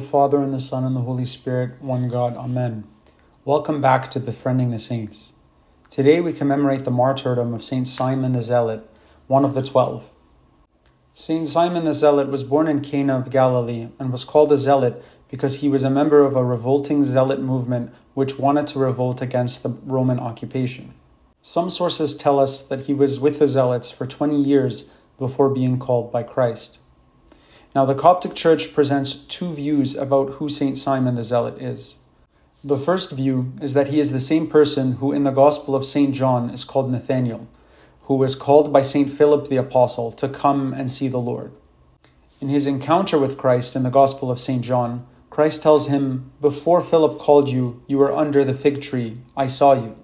Father, and the Son, and the Holy Spirit, one God. Amen. Welcome back to Befriending the Saints. Today we commemorate the martyrdom of Saint Simon the Zealot, one of the twelve. Saint Simon the Zealot was born in Cana of Galilee and was called a zealot because he was a member of a revolting zealot movement which wanted to revolt against the Roman occupation. Some sources tell us that he was with the zealots for 20 years before being called by Christ. Now, the Coptic Church presents two views about who Saint Simon the Zealot is. The first view is that he is the same person who in the Gospel of Saint John is called Nathanael, who was called by Saint Philip the Apostle to come and see the Lord. In his encounter with Christ in the Gospel of Saint John, Christ tells him, Before Philip called you, you were under the fig tree, I saw you.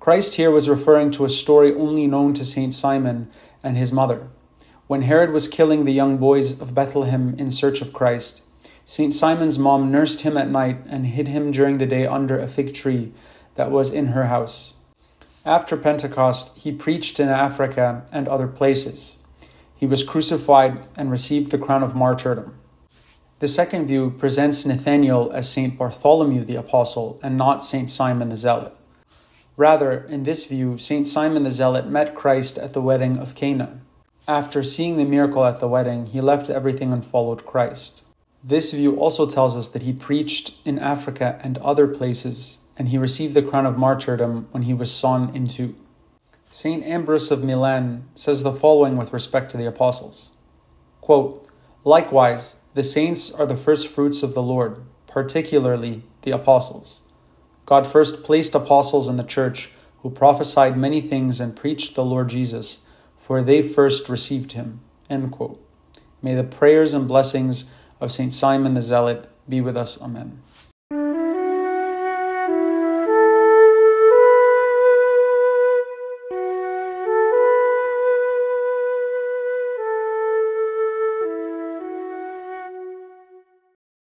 Christ here was referring to a story only known to Saint Simon and his mother. When Herod was killing the young boys of Bethlehem in search of Christ, St. Simon's mom nursed him at night and hid him during the day under a fig tree that was in her house. After Pentecost, he preached in Africa and other places. He was crucified and received the crown of martyrdom. The second view presents Nathanael as St. Bartholomew the Apostle and not St. Simon the Zealot. Rather, in this view, St. Simon the Zealot met Christ at the wedding of Cana. After seeing the miracle at the wedding, he left everything and followed Christ. This view also tells us that he preached in Africa and other places, and he received the crown of martyrdom when he was sawn in two. St. Ambrose of Milan says the following with respect to the apostles Quote, Likewise, the saints are the first fruits of the Lord, particularly the apostles. God first placed apostles in the church who prophesied many things and preached the Lord Jesus for they first received him. May the prayers and blessings of St. Simon the Zealot be with us. Amen.